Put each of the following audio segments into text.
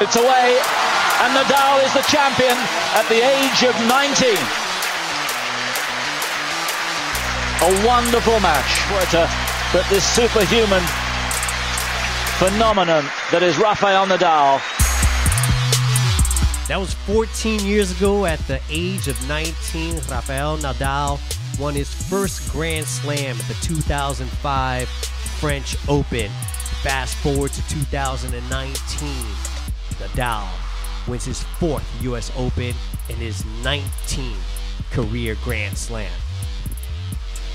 It's away, and Nadal is the champion at the age of 19. A wonderful match. But this superhuman phenomenon that is Rafael Nadal. That was 14 years ago at the age of 19. Rafael Nadal won his first Grand Slam at the 2005 French Open. Fast forward to 2019. Nadal wins his fourth U.S. Open and his 19th career Grand Slam.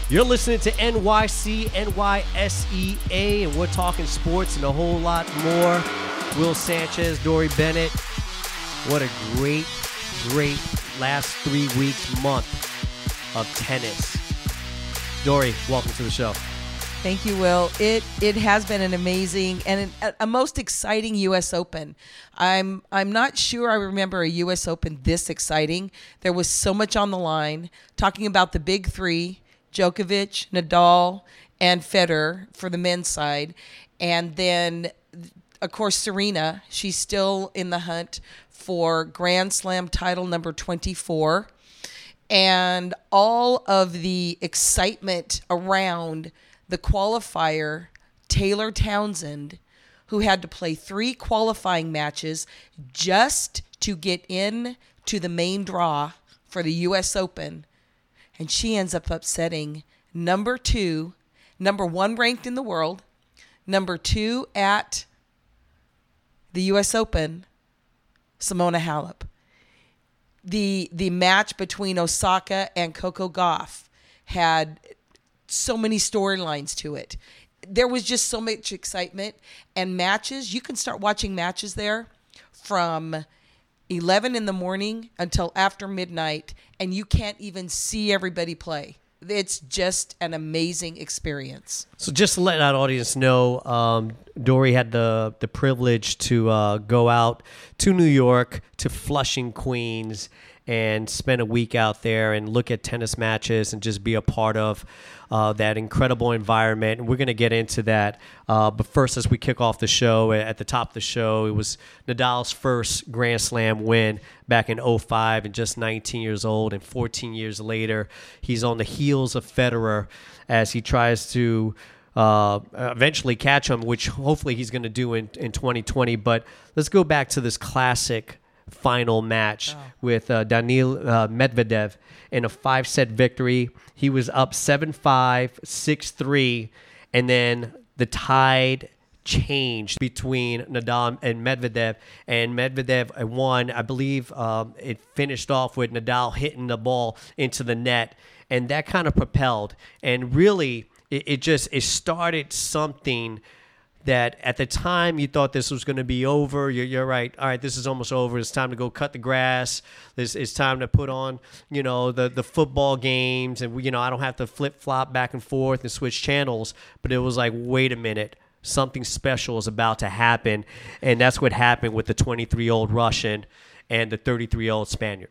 You're listening to NYC NYSEA, and we're talking sports and a whole lot more. Will Sanchez, Dori Bennett. What a great, great last three weeks, month of tennis. Dori, welcome to the show. Thank you, Will. It it has been an amazing and an, a most exciting U.S. Open. I'm I'm not sure I remember a U.S. Open this exciting. There was so much on the line. Talking about the big three: Djokovic, Nadal, and Federer for the men's side, and then of course Serena. She's still in the hunt for Grand Slam title number 24 and all of the excitement around the qualifier, Taylor Townsend, who had to play three qualifying matches just to get in to the main draw for the US Open. And she ends up upsetting number two, number one ranked in the world, number two at the US Open, Simona Halep. The the match between Osaka and Coco Gauff had so many storylines to it. There was just so much excitement and matches. You can start watching matches there from 11 in the morning until after midnight, and you can't even see everybody play. It's just an amazing experience. So, just to let that audience know, um, Dori had the the privilege to uh, go out to New York to Flushing, Queens, and spend a week out there and look at tennis matches and just be a part of uh, that incredible environment. And we're going to get into that. Uh, but first, as we kick off the show, at the top of the show, it was Nadal's first Grand Slam win back in 05 and just 19 years old. And 14 years later, he's on the heels of Federer as he tries to. Uh, eventually catch him, which hopefully he's going to do in, in 2020. But let's go back to this classic final match oh. with uh, Daniil uh, Medvedev in a five set victory. He was up 7 5, 6 3, and then the tide changed between Nadal and Medvedev, and Medvedev won. I believe um, it finished off with Nadal hitting the ball into the net, and that kind of propelled. And really, it, it just it started something that at the time you thought this was going to be over. You're, you're, right. All right, this is almost over. It's time to go cut the grass. This it's time to put on, you know, the the football games, and you know, I don't have to flip flop back and forth and switch channels. But it was like, wait a minute, something special is about to happen, and that's what happened with the 23 year old Russian and the 33 year old Spaniard.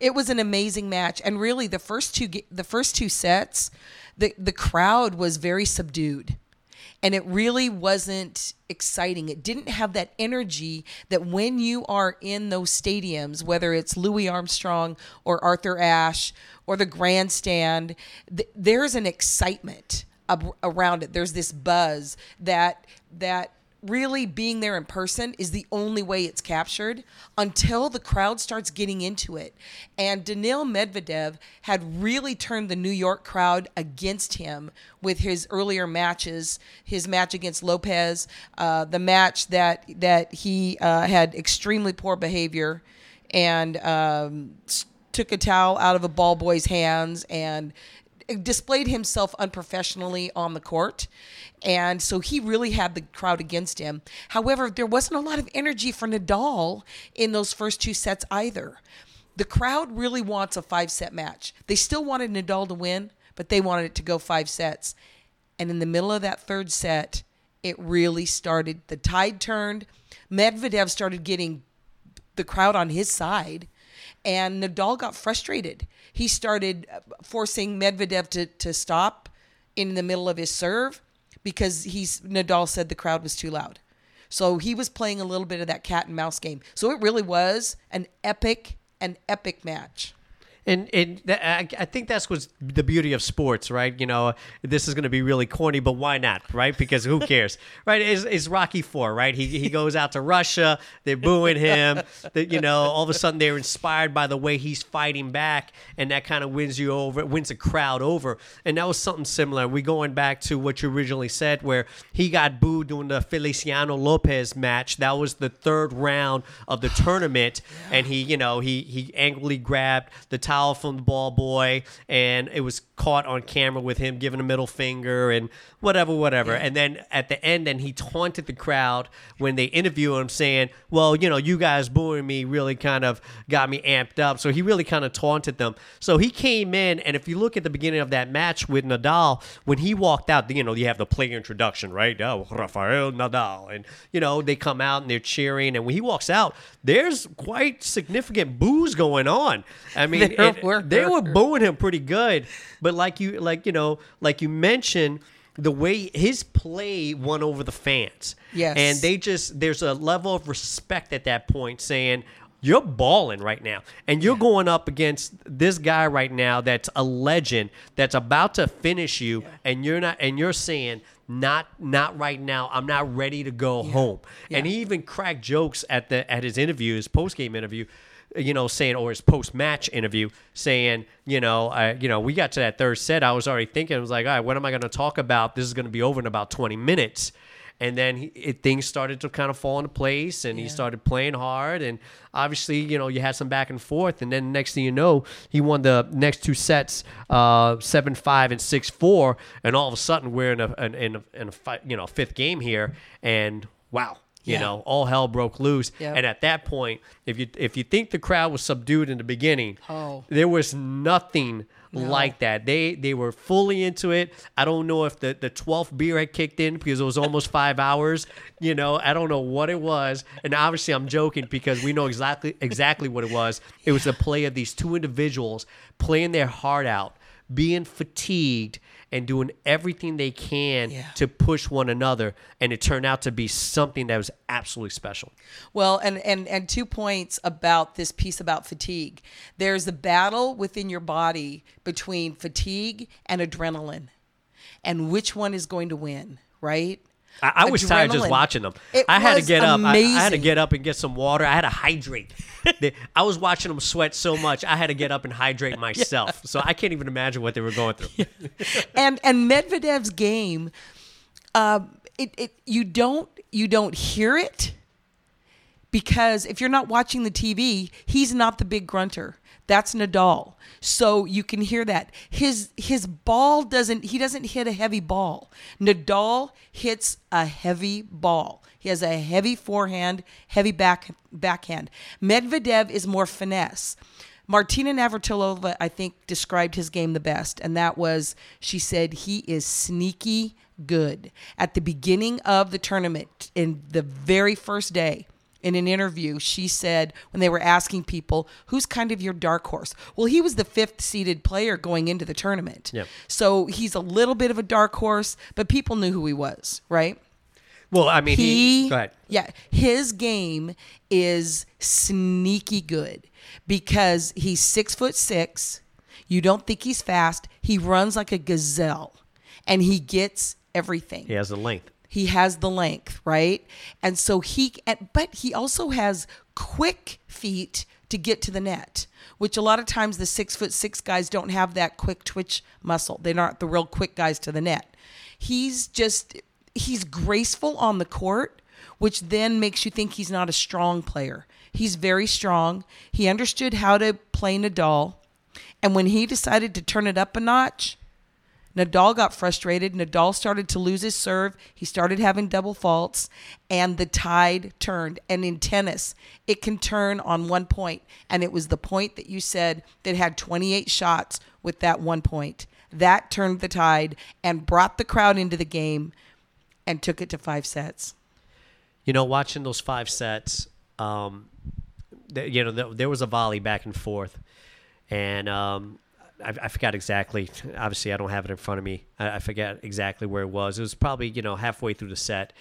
It was an amazing match, and really the first two the first two sets, the the crowd was very subdued and it really wasn't exciting. It didn't have that energy that when you are in those stadiums, whether it's Louis Armstrong or Arthur Ashe or the grandstand, th- there's an excitement ab- around it. There's this buzz that that really being there in person is the only way it's captured until the crowd starts getting into it. And Daniil Medvedev had really turned the New York crowd against him with his earlier matches, his match against Lopez, uh, the match that that he uh, had extremely poor behavior and um, took a towel out of a ball boy's hands and displayed himself unprofessionally on the court. And so he really had the crowd against him. However, there wasn't a lot of energy for Nadal in those first two sets either. The crowd really wants a five set match. They still wanted Nadal to win, but they wanted it to go five sets. And in the middle of that third set, it really started. The tide turned. Medvedev started getting the crowd on his side, and Nadal got frustrated. He started uh, forcing Medvedev to, to stop in the middle of his serve because he's Nadal said the crowd was too loud. So he was playing a little bit of that cat and mouse game. So it really was an epic, an epic match. And and th- I, think that's what's the beauty of sports, right? You know, this is going to be really corny, but why not, right? Because who cares, right? Is is Rocky Four, right? He he goes out to Russia, they're booing him. That you know, all of a sudden they're inspired by the way he's fighting back, and that kind of wins you over, wins the crowd over. And that was something similar. We going back to what you originally said, where he got booed during the Feliciano Lopez match. That was the third round of the tournament, and he, you know, he he angrily grabbed the towel from the ball boy, and it was caught on camera with him giving a middle finger and whatever, whatever. And then at the end, then he taunted the crowd when they interview him, saying, "Well, you know, you guys booing me really kind of got me amped up." So he really kind of taunted them. So he came in, and if you look at the beginning of that match with Nadal, when he walked out, you know, you have the player introduction, right? Oh, Rafael Nadal, and you know they come out and they're cheering, and when he walks out, there's quite significant boos going on. I mean, There it- were. they were booing him pretty good, but like you, like you know, like you mentioned. The way his play won over the fans, Yes. and they just there's a level of respect at that point, saying you're balling right now, and you're going up against this guy right now that's a legend that's about to finish you, and you're not, and you're saying not not right now. I'm not ready to go home. And he even cracked jokes at the at his interview, his post game interview, you know, saying or his post match interview, saying, you know, I, you know, we got to that third set. I was already thinking, I was like, all right, what am I going to talk about? This is going to be over in about 20 minutes. And then he, it, things started to kind of fall into place, and he started playing hard. And obviously, you know, you had some back and forth. And then next thing you know, he won the next two sets, uh, seven five and six four. And all of a sudden, we're in a in, in a, in a fight, you know fifth game here, and wow, you Yeah. know, all hell broke loose. Yep. And at that point, if you if you think the crowd was subdued in the beginning, Oh. there was nothing like that. They they were fully into it. I don't know if the the twelfth beer had kicked in because it was almost five hours. You know, I don't know what it was. And obviously, I'm joking because we know exactly exactly what it was. It was the play of these two individuals playing their heart out, being fatigued. And doing everything they can Yeah. to push one another, and it turned out to be something that was absolutely special. Well, and, and and two points about this piece about fatigue. There's a battle within your body between fatigue and adrenaline, and which one is going to win, right? I, I was tired just watching them. It I had to get up. I, I had to get up and get some water. I had to hydrate. I was watching them sweat so much. I had to get up and hydrate myself. So I can't even imagine what they were going through. and and Medvedev's game, uh, it, it you don't you don't hear it because if you're not watching the TV, he's not the big grunter. That's Nadal. So you can hear that. His his ball doesn't he doesn't hit a heavy ball. Nadal hits a heavy ball. He has a heavy forehand, heavy back backhand. Medvedev is more finesse. Martina Navratilova, I think, described his game the best, and that was she said he is sneaky good. At the beginning of the tournament, in the very first day, in an interview, she said when they were asking people, who's kind of your dark horse? Well, he was the fifth seeded player going into the tournament. Yep. So he's a little bit of a dark horse, but people knew who he was, right? Well, I mean, he. he yeah his game is sneaky good because he's six foot six you don't think he's fast he runs like a gazelle and he gets everything He has the length. He has the length right? And so he but he also has quick feet to get to the net which a lot of times the six foot six guys don't have that quick twitch muscle. They're not the real quick guys to the net. He's just he's graceful on the court which then makes you think he's not a strong player. He's very strong. He understood how to play nadal. And when he decided to turn it up a notch Nadal got frustrated. Nadal started to lose his serve. He started having double faults, and the tide turned. And in tennis, it can turn on one point. And it was the point that you said that had 28 shots with that one point. That turned the tide and brought the crowd into the game and took it to five sets. You know, watching those five sets, um, th- you know, th- there was a volley back and forth, and um, I, I forgot exactly. Obviously, I don't have it in front of me. I, I forget exactly where it was. It was probably you know halfway through the set,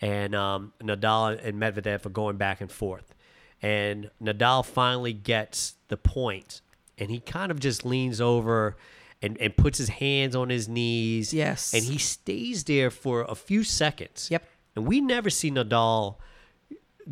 and um, Nadal and Medvedev are going back and forth, and Nadal finally gets the point, and he kind of just leans over. And, and puts his hands on his knees. Yes. And he stays there for a few seconds. Yep. And we never see Nadal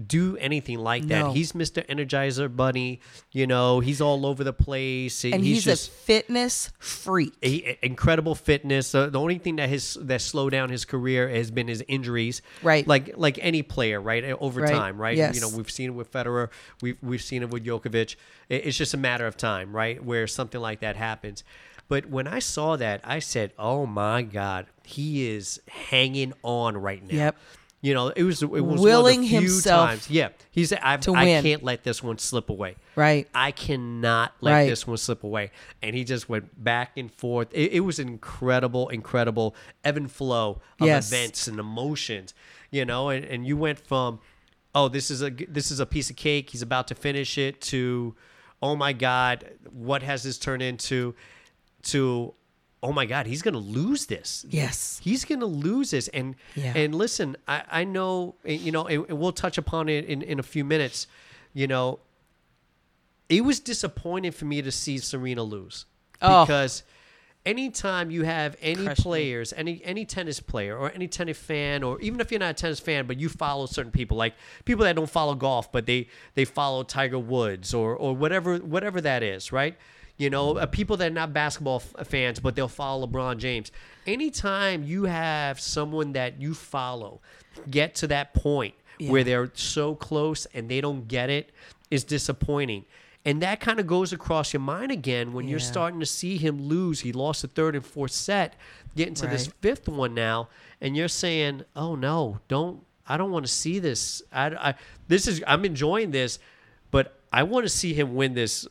do anything like that. No. He's Mr. Energizer Bunny. You know, he's all over the place. and he's, just a fitness freak. he, incredible fitness. Uh, the only thing that has that slowed down his career has been his injuries. Right. Like like any player, right? Uh, Over Right. time, right? Yes. You know, we've seen it with Federer. We've we've seen it with Djokovic. It- It's just a matter of time, right? Where something like that happens. But when I saw that, I said, "Oh my God, he is hanging on right now." Yep. You know, it was it was Willing one of the few himself times. Yeah, he's I've, to I can't let this one slip away. Right. I cannot let Right. this one slip away. And he just went back and forth. It, it was an incredible, incredible ebb and flow of Yes. events and emotions. You know, and, and you went from, oh, this is a this is a piece of cake. He's about to finish it. To, oh my God, what has this turned into? To, oh my God, he's gonna lose this Yes. he's going to lose this. And Yeah. and listen, I, I know, you know, and, and we'll touch upon it in, in a few minutes. You know, it was disappointing for me to see Serena lose Oh. because anytime you have any Crushed me. players, any any tennis player or any tennis fan, or even if you're not a tennis fan, but you follow certain people, like people that don't follow golf, but they they follow Tiger Woods or or whatever whatever that is, right? You know, uh, people that are not basketball f- fans, but they'll follow LeBron James. Anytime you have someone that you follow get to that point where they're so close and they don't get it, is disappointing. And that kind of goes across your mind again when you're starting to see him lose. He lost the third and fourth set, getting to this fifth one now, and you're saying, "Oh no, don't! I don't want to see this. I, I this is I'm enjoying this, but I want to see him win this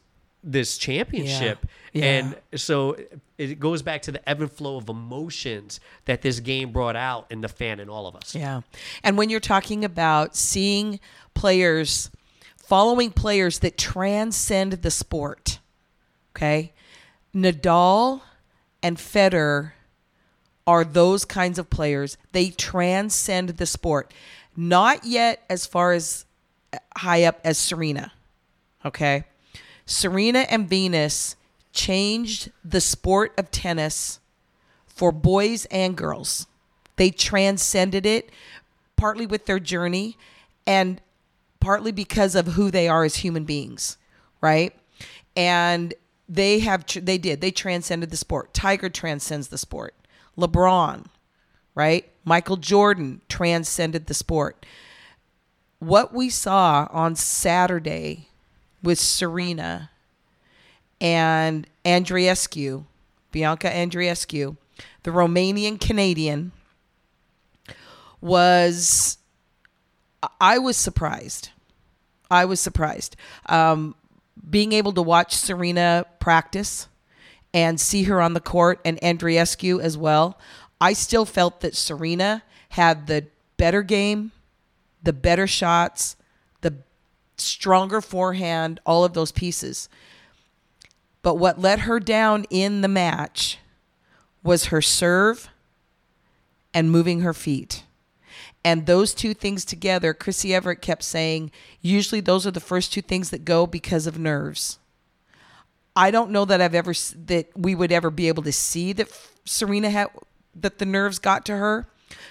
this championship." Yeah. And so it goes back to the ebb and flow of emotions that this game brought out in the fan and all of us. Yeah. And when you're talking about seeing players, following players that transcend the sport, okay? Nadal and Federer are those kinds of players. They transcend the sport. Not yet as far as uh, high up as Serena, okay? Serena and Venus changed the sport of tennis for boys and girls. They transcended it partly with their journey and partly because of who they are as human beings, right? And they have they did. They transcended the sport. Tiger transcends the sport. LeBron, right? Michael Jordan transcended the sport. What we saw on Saturday with Serena and Andreescu, Bianca Andreescu, the Romanian Canadian, was I was surprised. I was surprised. Um, being able to watch Serena practice and see her on the court and Andreescu as well, I still felt that Serena had the better game, the better shots, stronger forehand, all of those pieces. But what let her down in the match was her serve and moving her feet. And those two things together, Chrissie Evert kept saying, usually those are the first two things that go because of nerves. I don't know that I've ever that we would ever be able to see that Serena had that the nerves got to her,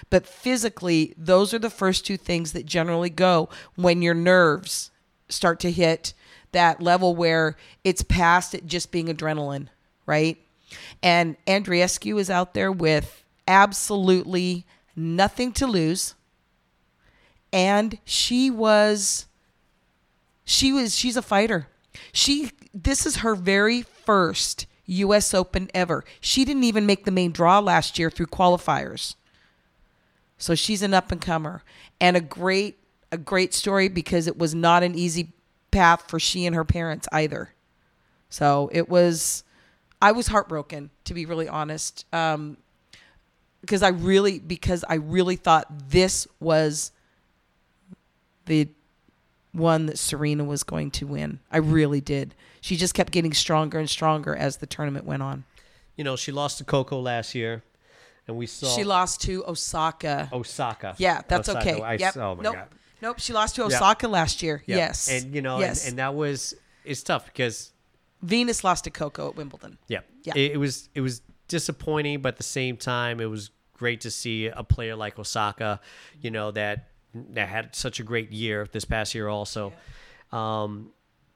but physically those are the first two things that generally go when your nerves start to hit that level where it's past it just being adrenaline, right? And Andreescu is out there with absolutely nothing to lose. And she was she was she's a fighter. She this is her very first US Open ever. She didn't even make the main draw last year through qualifiers. So she's an up and comer and a great a great story because it was not an easy path for she and her parents either. So it was I was heartbroken to be really honest. Um because I really because I really thought this was the one that Serena was going to win. I really did. She just kept getting stronger and stronger as the tournament went on. You know, she lost to Coco last year, and we saw She lost to Osaka. Osaka. Yeah, that's Osaka. okay. I- yep. Oh my nope. god. Nope. She lost to Osaka last year. Yeah. Yes. And you know, yes. and, and that was it's tough because Venus lost to Coco at Wimbledon. yeah, Yeah. It, it was it was disappointing, but at the same time, it was great to see a player like Osaka, you know, that that had such a great year this past year also. Um,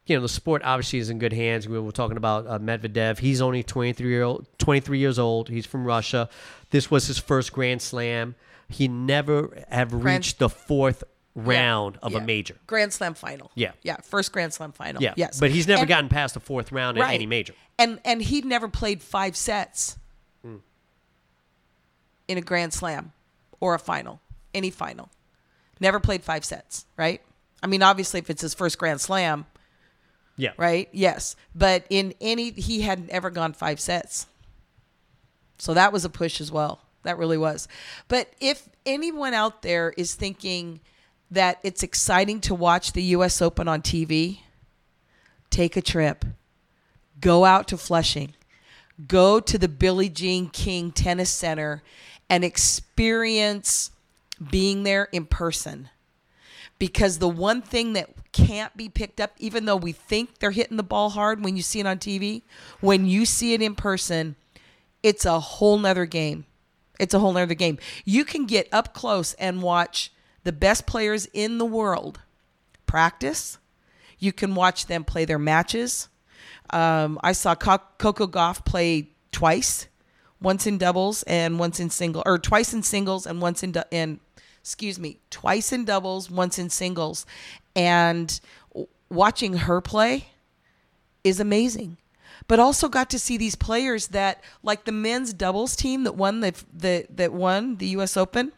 you know, the sport obviously is in good hands. We were talking about uh, Medvedev. He's only 23 year old, 23 years old. He's from Russia. This was his first Grand Slam. He never have reached the fourth round of Yeah. a major. Grand Slam final. Yeah. Yeah. First Grand Slam final. Yeah. Yes. But he's never And- gotten past the fourth round in right. any major. And and he'd never played five sets Hmm. in a Grand Slam or a final, any final. Never played five sets, right? I mean, obviously, if it's his first Grand Slam, Yeah. right? Yes. But in any, he hadn't ever gone five sets. So that was a push as well. That really was. But if anyone out there is thinking that it's exciting to watch the US Open on TV, take a trip. Go out to Flushing. Go to the Billie Jean King Tennis Center and experience being there in person because the one thing that can't be picked up, even though we think they're hitting the ball hard when you see it on TV, when you see it in person, it's a whole nother game. It's a whole nother game. You can get up close and watch the best players in the world practice. You can watch them play their matches. Um, I saw Co- Coco Gauff play twice, once in doubles and once in single, or twice in singles and once in in, excuse me, twice in doubles, once in singles, and watching her play is amazing. But also got to see these players that, like the men's doubles team that won the, the that won the U.S. Open,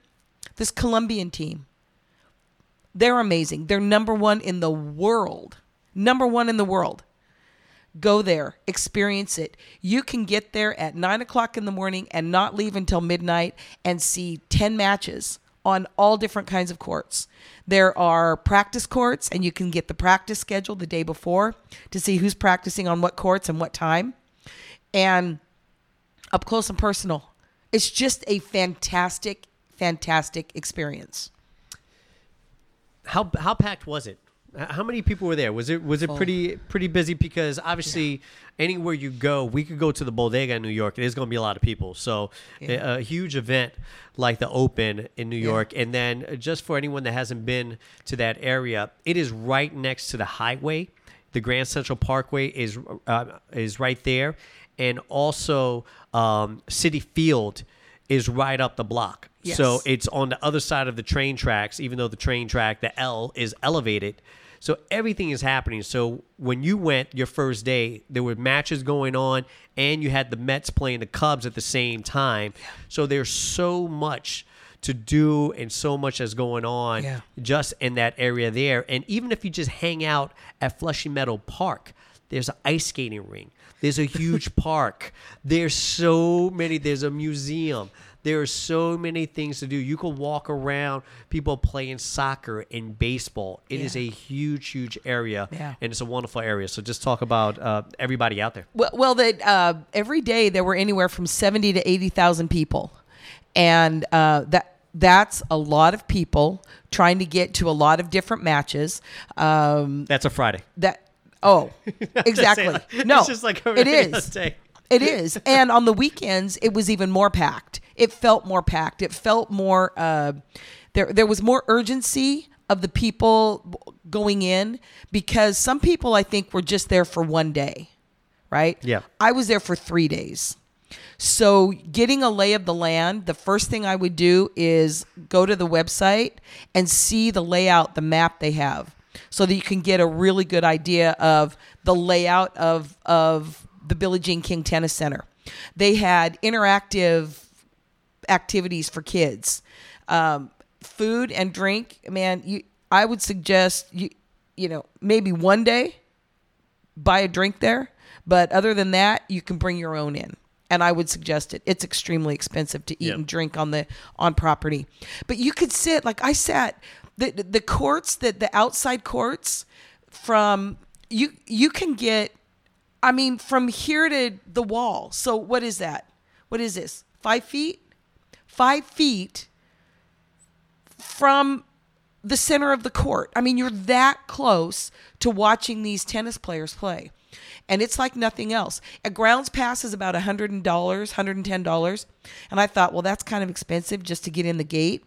this Colombian team. They're amazing. They're number one in the world. Number one in the world. Go there, experience it. You can get there at nine o'clock in the morning and not leave until midnight and see 10 matches on all different kinds of courts. There are practice courts, and you can get the practice schedule the day before to see who's practicing on what courts and what time. And up close and personal. It's just a fantastic, fantastic experience. How how packed was it? How many people were there? Was it was it pretty pretty busy? Because obviously, anywhere you go, we could go to the Bodega in New York. It is going to be a lot of people. So a, a huge event like the Open in New York, and then uh, just for anyone that hasn't been to that area, it is right next to the highway. The Grand Central Parkway is uh, is right there, and also um, Citi Field is right up the block. Yes. So it's on the other side of the train tracks, even though the train track, the L, is elevated. So everything is happening. So when you went your first day, there were matches going on, and you had the Mets playing the Cubs at the same time. So there's so much to do and so much that's going on Yeah. just in that area there. And even if you just hang out at Flushing Meadow Park, there's an ice skating ring. There's a huge park. There's so many. There's a museum. There are so many things to do. You can walk around. People playing soccer and baseball. It is Yeah. a huge, huge area, Yeah. and it's a wonderful area. So just talk about uh, everybody out there. Well, well, that uh, every day there were anywhere from seventy to eighty thousand people, and uh, that that's a lot of people trying to get to a lot of different matches. Um, That's a Friday. that oh, exactly. like- no, it's just like it is. It is, and on the weekends it was even more packed. It felt more packed. It felt more. Uh, there, there was more urgency of the people going in because some people I think were just there for one day, right? Yeah. I was there for three days. So, getting a lay of the land, the first thing I would do is go to the website and see the layout, the map they have, so that you can get a really good idea of the layout of, of the Billie Jean King Tennis Center. They had interactive activities for kids, um, food and drink. Man, you, I would suggest you, you know, maybe one day buy a drink there. But other than that, you can bring your own in. And I would suggest it. It's extremely expensive to eat Yeah. and drink on the on property. But you could sit like I sat the the courts that the outside courts from you you can get I mean from here to the wall. So what is that? What is this? 5 feet? 5 feet from the center of the court. I mean, you're that close to watching these tennis players play. And it's like nothing else. A grounds pass is about $100, $110. And I thought, well, that's kind of expensive just to get in the gate.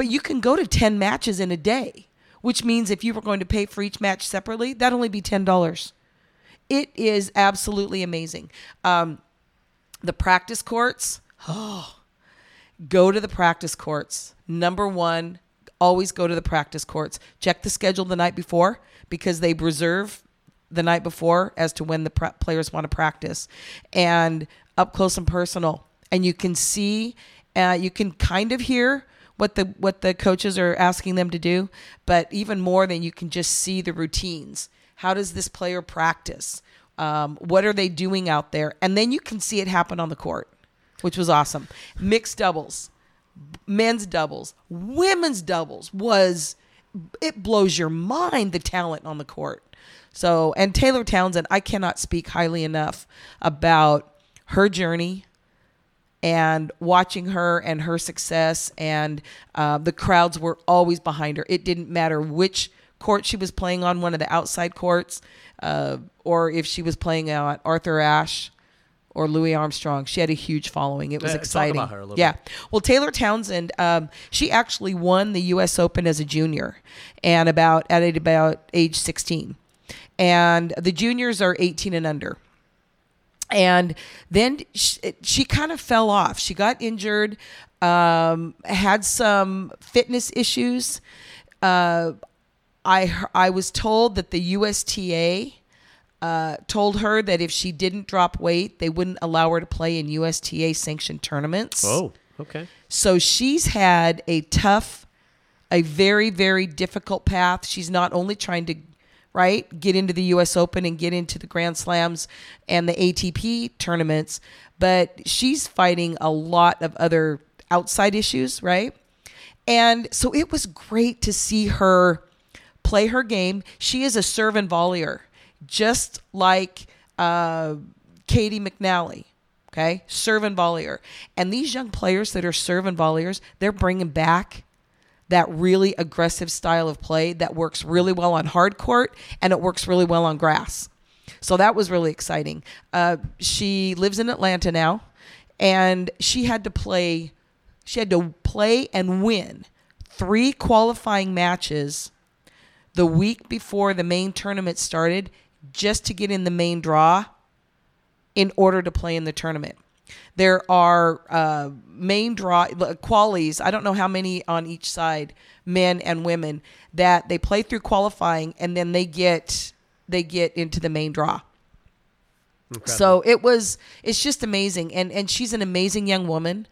But you can go to 10 matches in a day, which means if you were going to pay for each match separately, that'd only be $10. It is absolutely amazing. Um, the practice courts, oh, go to the practice courts. Number one, always go to the practice courts. Check the schedule the night before because they reserve the night before as to when the players want to practice and up close and personal. And you can see, uh, you can kind of hear what the what the coaches are asking them to do, but even more than you can just see the routines. How does this player practice? Um, what are they doing out there? And then you can see it happen on the court, which was awesome. Mixed doubles, men's doubles, women's doubles was it blows your mind the talent on the court. So, and Taylor Townsend, I cannot speak highly enough about her journey and watching her and her success. And uh, the crowds were always behind her. It didn't matter which court she was playing on, one of the outside courts, uh, or if she was playing at Arthur Ashe or Louis Armstrong. She had a huge following. It was Yeah, exciting. about her a little yeah. bit. Well, Taylor Townsend, um, she actually won the U.S. Open as a junior, and about at about age 16, and the juniors are 18 and under. And then she, she kind of fell off. She got injured, um, had some fitness issues. Uh, I I was told that the USTA uh, told her that if she didn't drop weight, they wouldn't allow her to play in USTA sanctioned tournaments. Oh, okay. So she's had a tough, a very, very difficult path. She's not only trying to, right, get into the US Open and get into the Grand Slams and the ATP tournaments, but she's fighting a lot of other outside issues, right? And so it was great to see her play her game. She is a serve and volleyer, just like uh, Caty McNally. Okay, serve and volleyer. And these young players that are serve and volleyers, they're bringing back that really aggressive style of play that works really well on hard court and it works really well on grass. So that was really exciting. Uh, she lives in Atlanta now, and she had to play. She had to play and win three qualifying matches the week before the main tournament started just to get in the main draw in order to play in the tournament. There are uh, main draw qualies. I don't know how many on each side, men and women, that they play through qualifying and then they get they get into the main draw. So it was it's just amazing, and and she's an amazing young woman,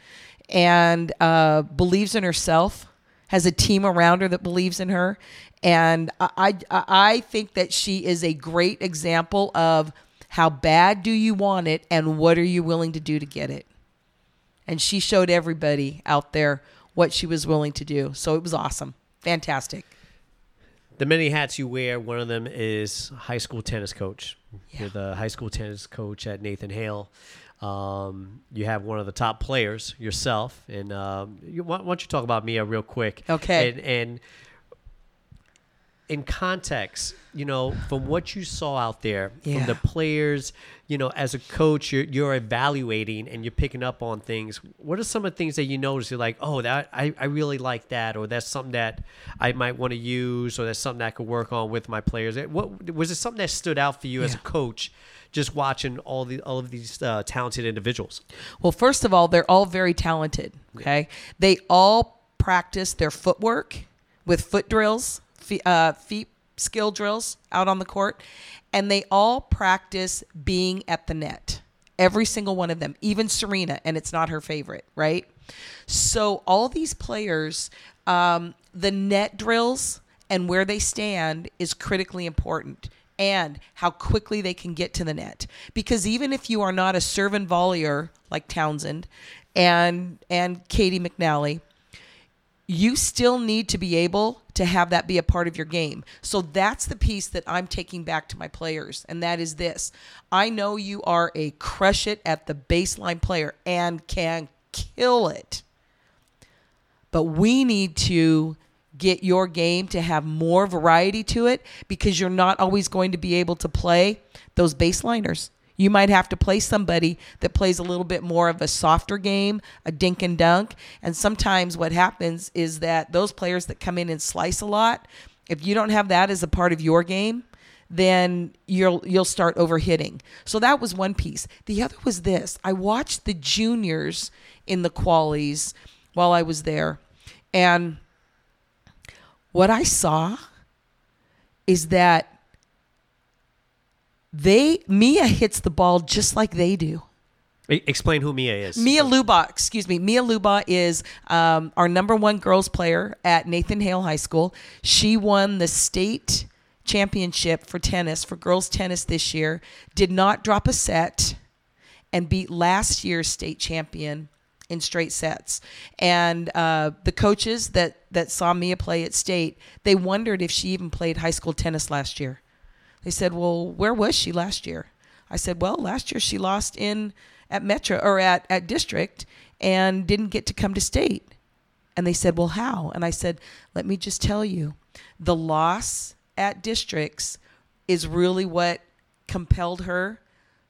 and uh, believes in herself. Has a team around her that believes in her, and I I, I think that she is a great example of how bad do you want it and what are you willing to do to get it. And she showed everybody out there what she was willing to do. So it was awesome, fantastic. The many hats you wear, one of them is high school tennis coach. You're the high school tennis coach at Nathan Hale. Um, you have one of the top players yourself, and um, you, why, why don't you talk about Mia real quick? Okay. And, and in context, you know, from what you saw out there, Yeah. from the players, you know, as a coach, you're, you're evaluating and you're picking up on things. What are some of the things that you notice? You're like, oh, that I, I really like that, or that's something that I might want to use, or that's something that I could work on with my players. What was it? Something that stood out for you as a coach, just watching all the all of these uh, talented individuals? Well, first of all, they're all very talented. Okay, they all practice their footwork with foot drills, feet, uh, feet skill drills out on the court, and they all practice being at the net. Every single one of them, even Serena, and it's not her favorite, right? So all these players, um, the net drills and where they stand is critically important and how quickly they can get to the net. Because even if you are not a serve and volleyer like Townsend and and Caty McNally, you still need to be able to have that be a part of your game. So that's the piece that I'm taking back to my players, and that is this I know you are a crush it at the baseline player and can kill it. But we need to get your game to have more variety to it because you're not always going to be able to play those baseliners. You might have to play somebody that plays a little bit more of a softer game, a dink and dunk. And sometimes what happens is that those players that come in and slice a lot, if you don't have that as a part of your game, then you'll you'll start overhitting. So that was one piece. The other was this. I watched the juniors in the qualies while I was there. And what I saw is that they Mia hits the ball just like they do. Explain who Mia is. Mia Luba, excuse me, Mia Luba is um, our number one girls player at Nathan Hale High School. She won the state championship for tennis for girls tennis this year. Did not drop a set, and beat last year's state champion in straight sets. And uh, the coaches that that saw Mia play at state, they wondered if she even played high school tennis last year. They said, "Well, where was she last year?" I said, "Well, last year she lost in at Metro or at at district and didn't get to come to state." And they said, "Well, how?" And I said, "Let me just tell you, the loss at districts is really what compelled her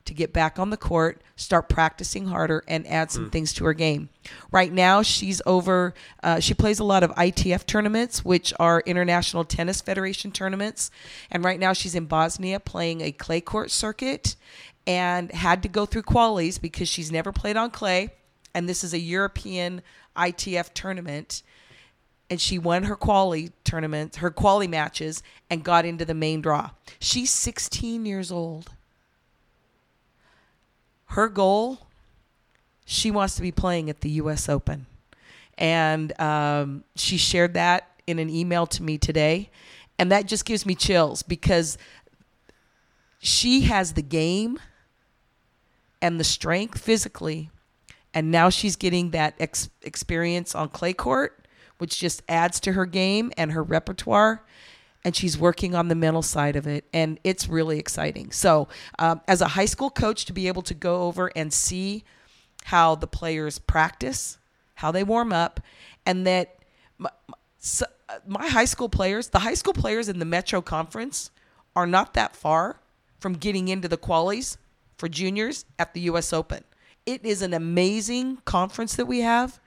to get back on the court, start practicing harder, and add some things to her game. Right now, she's over, uh, she plays a lot of ITF tournaments, which are International Tennis Federation tournaments. And right now, she's in Bosnia playing a clay court circuit and had to go through qualies because she's never played on clay. And this is a European ITF tournament and she won her quali tournament, her quali matches, and got into the main draw. She's 16 years old. Her goal, she wants to be playing at the U.S. Open, and um, she shared that in an email to me today, and that just gives me chills because she has the game and the strength physically, and now she's getting that ex- experience on clay court which just adds to her game and her repertoire. And she's working on the mental side of it, and it's really exciting. So, um, as a high school coach, to be able to go over and see how the players practice, how they warm up, and that my, uh, my high school players, the high school players in the Metro Conference, are not that far from getting into the qualies for juniors at the U.S. Open. It is an amazing conference that we have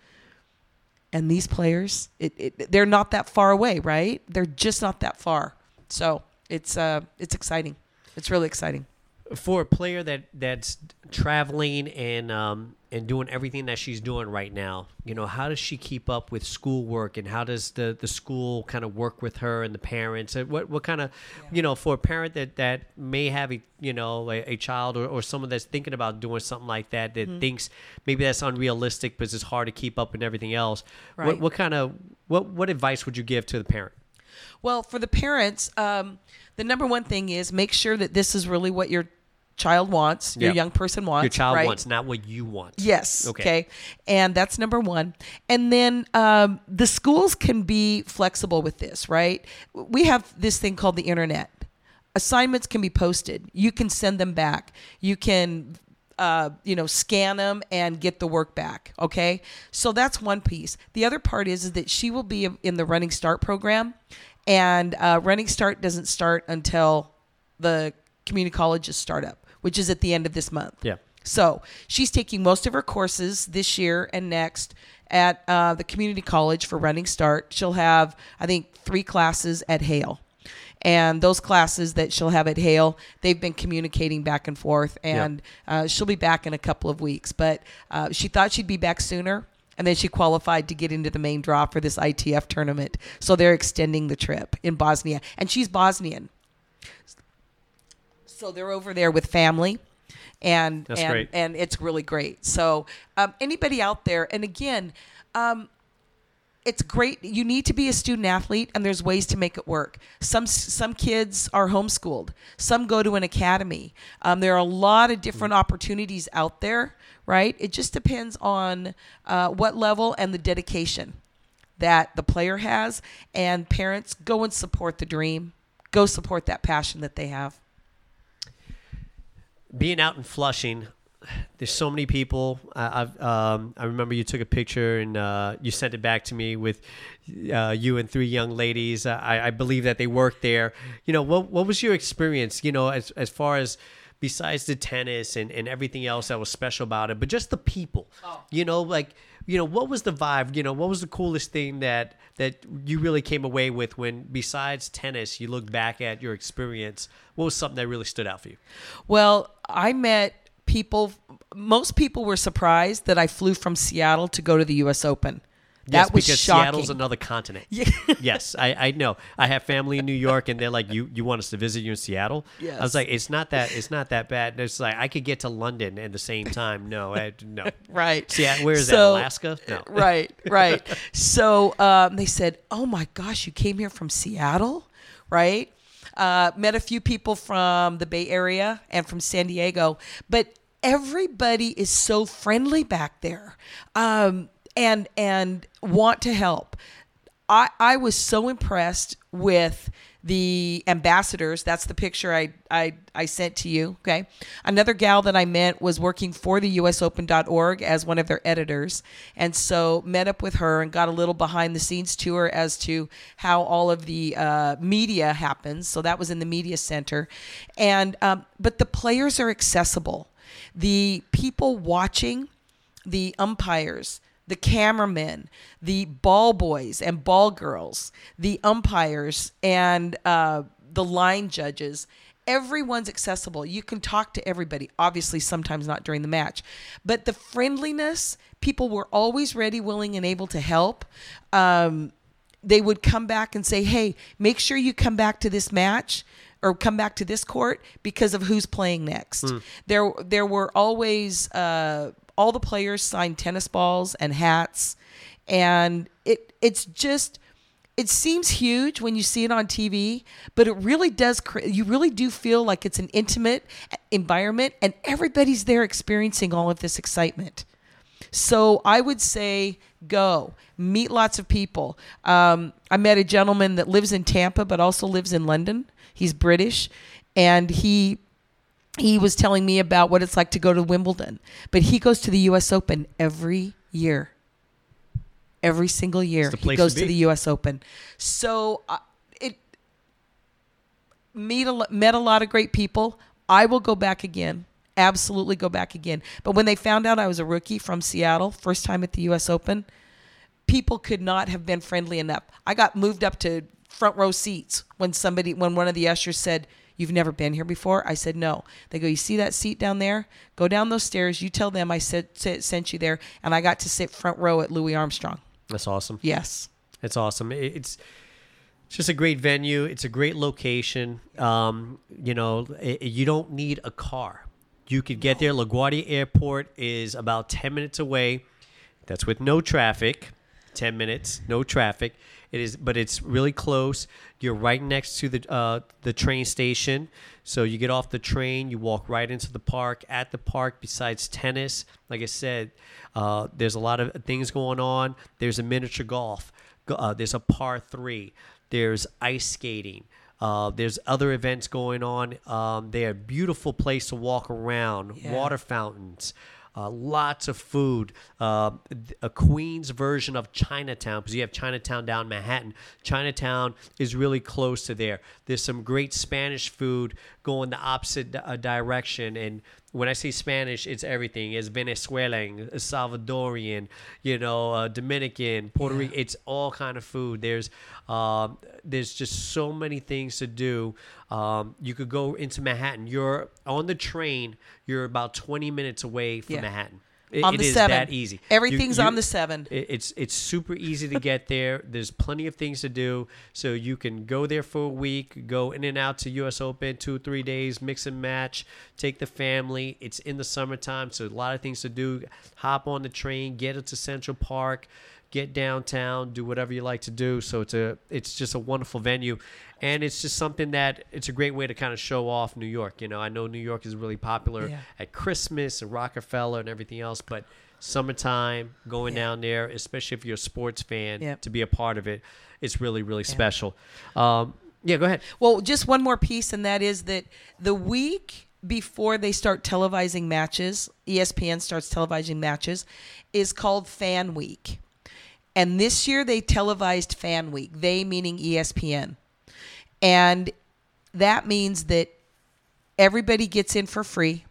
and these players it, it, they're not that far away right? They're just not that far. So it's uh it's exciting. It's really exciting. For a player that that's traveling and um, and doing everything that she's doing right now, you know, how does she keep up with schoolwork and how does the, the school kind of work with her and the parents? And what what kind of, you know, for a parent that that may have a you know a, a child or, or someone that's thinking about doing something like that that thinks maybe that's unrealistic because it's hard to keep up and everything else. What Right. what kind of what what advice would you give to the parent? well for the parents um the number one thing is make sure that this is really what your child wants your young person wants Your child right? wants not what you want. Yes. Okay. Okay. And that's number one. And then um, the schools can be flexible with this, right? We have this thing called the internet. Assignments can be posted. You can send them back. You can, uh, you know, scan them and get the work back. Okay. So that's one piece. The other part is, is that she will be in the Running Start program, and uh, Running Start doesn't start until the community colleges start up, which is at the end of this month. Yeah. So she's taking most of her courses this year and next at uh, the community college for Running Start. She'll have, I think, three classes at Hale. And those classes that she'll have at Hale, they've been communicating back and forth, and uh, she'll be back in a couple of weeks. But uh, she thought she'd be back sooner, and then she qualified to get into the main draw for this ITF tournament. So they're extending the trip in Bosnia, and she's Bosnian. So they're over there with family, and That's and, great. and it's really great. So um, anybody out there, and again, um, it's great. You need to be a student athlete, and there's ways to make it work. Some some kids are homeschooled. Some go to an academy. Um, there are a lot of different opportunities out there, right? It just depends on uh, what level and the dedication that the player has. And parents, go and support the dream. Go support that passion that they have. Being out in Flushing, there's so many people. I, I've um, I remember you took a picture and uh, you sent it back to me with uh, you and three young ladies. I, I believe that they worked there. You know, what what was your experience? You know, as as far as besides the tennis and, and everything else that was special about it, but just the people. You know, like you know, what was the vibe? You know, what was the coolest thing that that you really came away with when besides tennis, you look back at your experience? What was something that really stood out for you? Well, I met people. Most people were surprised that I flew from Seattle to go to the U.S. Open. Yes, That was because shocking. Seattle's another continent. yes, I, I know. I have family in New York, and they're like, "You you want us to visit you in Seattle?" Yes. I was like, "It's not that. It's not that bad." It's like I could get to London at the same time. No, I, no. right. Seattle, where is that? So- Alaska? No. right, right. So um, they said, "Oh my gosh, you came here from Seattle, right?" Uh, met a few people from the Bay Area and from San Diego, but everybody is so friendly back there, um, and and want to help. I, I was so impressed with the ambassadors. That's the picture I, I, I sent to you. Okay. Another gal that I met was working for the USOpen.org as one of their editors. And so met up with her and got a little behind the scenes tour as to how all of the uh, media happens. So that was in the media center. And, um, but the players are accessible. The people watching, the umpires, the cameramen, the ball boys and ball girls, the umpires, and uh, the line judges. Everyone's accessible. You can talk to everybody. Obviously, sometimes not during the match, but the friendliness. People were always ready, willing, and able to help. Um, they would come back and say, "Hey, make sure you come back to this match." Or come back to this court because of who's playing next. There, there were always uh, all the players signed tennis balls and hats, and it it's just it seems huge when you see it on TV, but it really does. You really do feel like it's an intimate environment, and everybody's there experiencing all of this excitement. So I would say go meet lots of people. Um, I met a gentleman that lives in Tampa but also lives in London. He's British, and he he was telling me about what it's like to go to Wimbledon, but he goes to the U.S. Open every year. Every single year, he goes to to, the U.S. Open. So uh, it meet a, met a lot of great people. I will go back again. Absolutely go back again. But when they found out I was a rookie from Seattle, first time at the U.S. Open, people could not have been friendly enough. I got moved up to front row seats when somebody, when one of the ushers said, "You've never been here before." I said, "No." They go, "You see that seat down there? Go down those stairs. You tell them I said sent you there." And I got to sit front row at Louis Armstrong. That's awesome. Yes. It's awesome. It's it's just a great venue. It's a great location. Um, you know, i you don't need a car. You could get there. LaGuardia Airport is about ten minutes away. That's with no traffic. Ten minutes, no traffic. It is, but it's really close. You're right next to the uh, the train station. So you get off the train, you walk right into the park. At the park, besides tennis, like I said, uh, there's a lot of things going on. There's a miniature golf. Uh, there's a par three. There's ice skating. Uh, there's other events going on. Um, they're a beautiful place to walk around. Yeah. Water fountains. Uh, lots of food. Uh, a Queens version of Chinatown because you have Chinatown down Manhattan. Chinatown is really close to there. There's some great Spanish food going the opposite uh, direction. And when I say Spanish, it's everything. It's Venezuelan, Salvadorian, you know, uh, Dominican, Puerto Rican. It's all kind of food. There's um, there's just so many things to do. Um, you could go into Manhattan. You're on the train. You're about 20 minutes away from Yeah. Manhattan. It, on the is seven. that easy. You- Everything's you- on the seven. it- It's it's super easy to get there. There's plenty of things to do, so you can go there for a week, go in and out to U.S. Open two three days, mix and match, take the family. It's in the summertime, so a lot of things to do. Hop on the train, get it to Central Park, get downtown, do whatever you like to do. So it's a it's just a wonderful venue, and it's just something that it's a great way to kind of show off New York. You know, I know New York is really popular Yeah. at Christmas and Rockefeller and everything else, but summertime, going down there, especially if you're a sports fan, Yep. to be a part of it, it's really really special. Um, yeah, go ahead. Well, just one more piece, and that is that the week before they start televising matches, ESPN starts televising matches, is called Fan Week. And this year they televised Fan Week, they meaning ESPN. And that means that everybody gets in for free,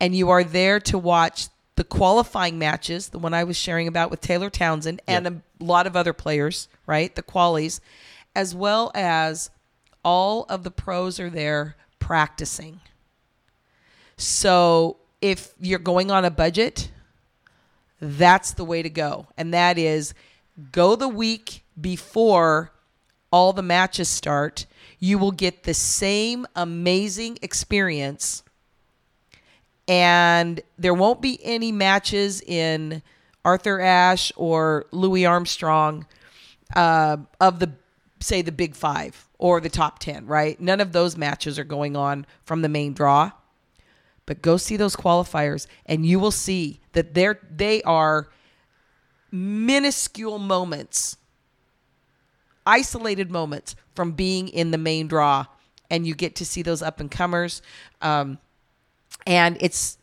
and you are there to watch the qualifying matches, the one I was sharing about with Taylor Townsend and Yep. a lot of other players, right? The qualies, as well as all of the pros are there practicing. So if you're going on a budget, that's the way to go. And that is go the week before all the matches start. You will get the same amazing experience. And there won't be any matches in Arthur Ashe or Louis Armstrong uh, of the, say, the big five or the top 10, right? None of those matches are going on from the main draw but go see those qualifiers and you will see that they're they are minuscule moments isolated moments from being in the main draw and you get to see those up and comers um, and it's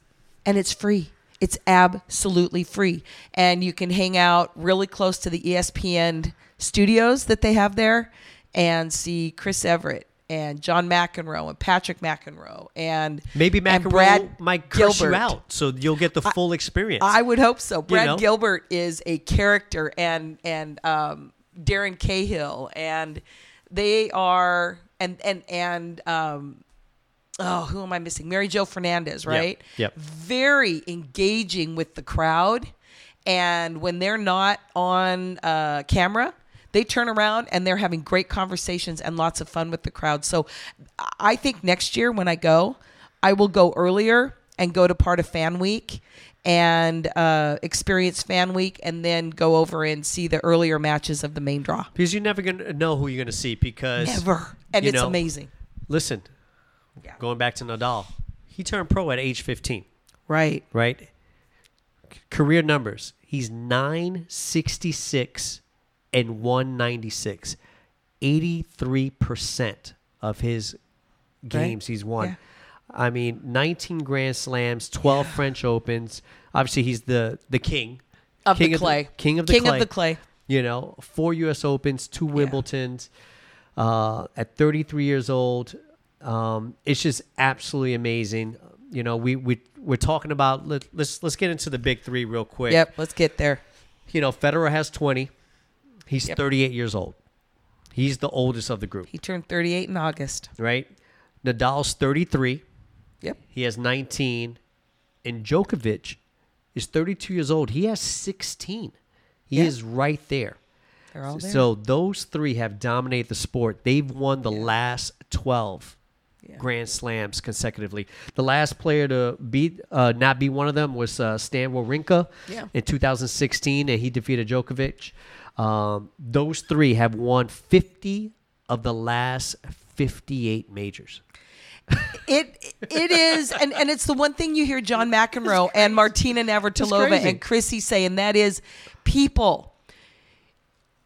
and it's free. It's absolutely free. And you can hang out really close to the espn studios that they have there and see Chris Evert and john mcenroe and patrick mcenroe and Maybe and McEnroe might curse you Gilbert. out, so you'll get the full experience. I would hope so. Brad know? Gilbert is a character, and and um, Darren Cahill, and they are, and and and um, oh, who am I missing? Mary Jo Fernandez, right? yep. Very engaging with the crowd, and when they're not on uh, camera. They turn around and they're having great conversations and lots of fun with the crowd. So I think next year when I go, I will go earlier and go to part of Fan Week and uh, experience Fan Week and then go over and see the earlier matches of the main draw. because you're never gonna know who you're gonna see because Never. And it's know, amazing. Listen, Yeah. going back to Nadal, he turned pro at age 15. Right. right? C- Career numbers. He's 966 and 196. 83% of his games he's won. Yeah. I mean, 19 Grand Slams, 12 French Opens. Obviously, he's the the king Of king the clay. king of the clay. King clay. of the clay. You know, four U.S. Opens, two Wimbledons. Uh, at 33 years old, um, it's just absolutely amazing. You know, we we we're talking about. Let, let's let's get into the big three real quick. Yep. Let's get there. You know, Federer has 20. He's Yep. 38 years old. He's the oldest of the group, He turned 38 in August. right? Nadal's 33. Yep. He has 19. And Djokovic is 32 years old. He has 16. He Yeah. is right there. They're all there. So those three have dominated the sport. They've won the last 12 Yeah. Grand Slams consecutively. The last player to beat, uh, not be one of them, was uh, Stan Wawrinka Yeah. in 2016, and he defeated Djokovic. Um, those three have won 50 of the last 58 majors. It it is, and, and it's the one thing you hear John McEnroe and Martina Navratilova and Chrissie say, and that is, people,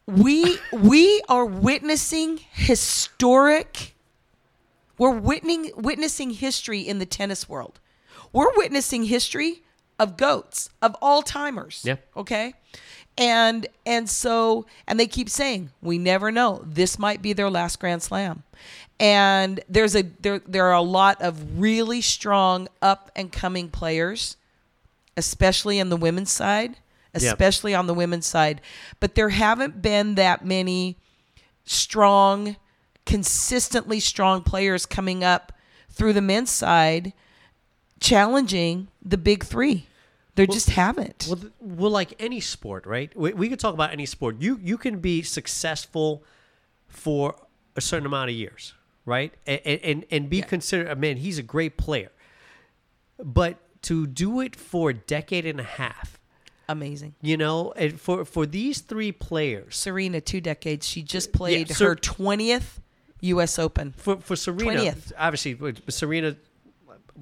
we we are witnessing historic. We're witnessing witnessing history in the tennis world. We're witnessing history of goats of all timers. Yeah. Okay. And and so and they keep saying we never know this might be their last grand slam. And there's a there there are a lot of really strong up and coming players especially on the women's side, especially on the women's side, but there haven't been that many strong consistently strong players coming up through the men's side challenging the big 3. There just haven't. Well, well, like any sport, right? We, we could talk about any sport. You you can be successful for a certain amount of years, right? And and, and be considered. I mean, he's a great player, but to do it for a decade and a half, Amazing. you know, and for for these three players, Serena, two decades. She just uh, played Ser- her 20th U.S. Open. for for Serena, 20th. obviously Serena,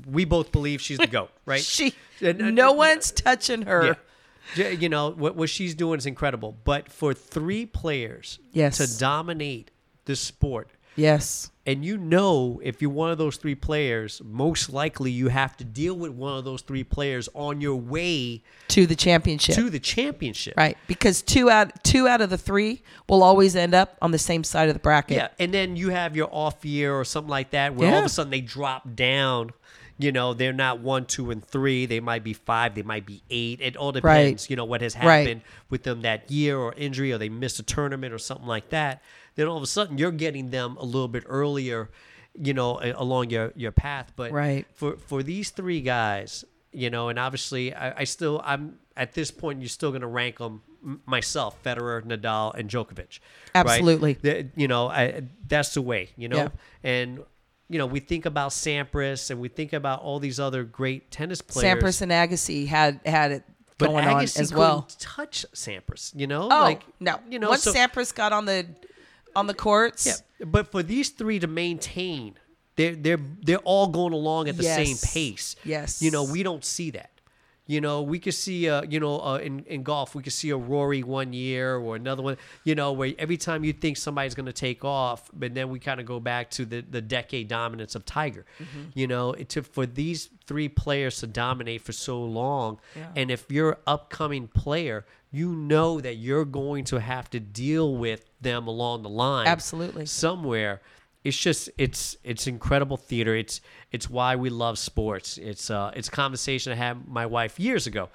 we both believe she's the goat, right? She, And- no one's touching her. Yeah. You know what what she's doing is incredible, but for three players Yes. to dominate the sport, Yes. and you know if you're one of those three players, most likely you have to deal with one of those three players on your way To the championship. to the championship. right. Because two out two out of the three will always end up on the same side of the bracket. Yeah, and then you have your off year or something like that, where all of a sudden they drop down. You know, they're not one, two, and three. They might be five. They might be eight. It all depends. You know what has Right. happened with them that year, or injury, or they missed a tournament, or something like that. Then all of a sudden you're getting them a little bit earlier. You know, along your your path. But Right. for for these three guys, you know, and obviously I, I still I'm at this point you're still going to rank them myself, Federer, Nadal, and Djokovic. right? Absolutely. The- you know, I, that's the way, you know. Yeah. And you know, we think about Sampras and we think about all these other great tennis players. Sampras and Agassi had had it but going on Agassi as well. touch Sampras, you know? Oh like no! you know, once so, Sampras got on the on the courts, yeah, but for these three to maintain, they're they're they're all going along at the same pace. Yes. You know, we don't see that. You know, we could see, uh, you know, uh, in, in golf, we could see a Rory one year or another one, you know, where every time you think somebody's going to take off, but then we kind of go back to the, the decade dominance of Tiger. Mm-hmm. You know, it took for these three players to dominate for so long, Yeah. and if you're an upcoming player, you know that you're going to have to deal with them along the line Absolutely. somewhere. It's just it's it's incredible theater. It's it's why we love sports. It's uh it's a conversation i had my wife years ago.